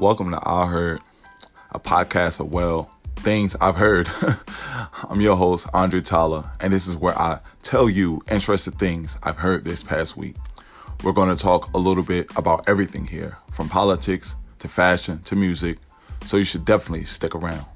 Welcome to I Heard, a podcast of well things I've heard. I'm your host, Andre Tala, and this is where I tell you interesting things I've heard this past week. We're going to talk a little bit about everything here, from politics to fashion to music, so you should definitely stick around.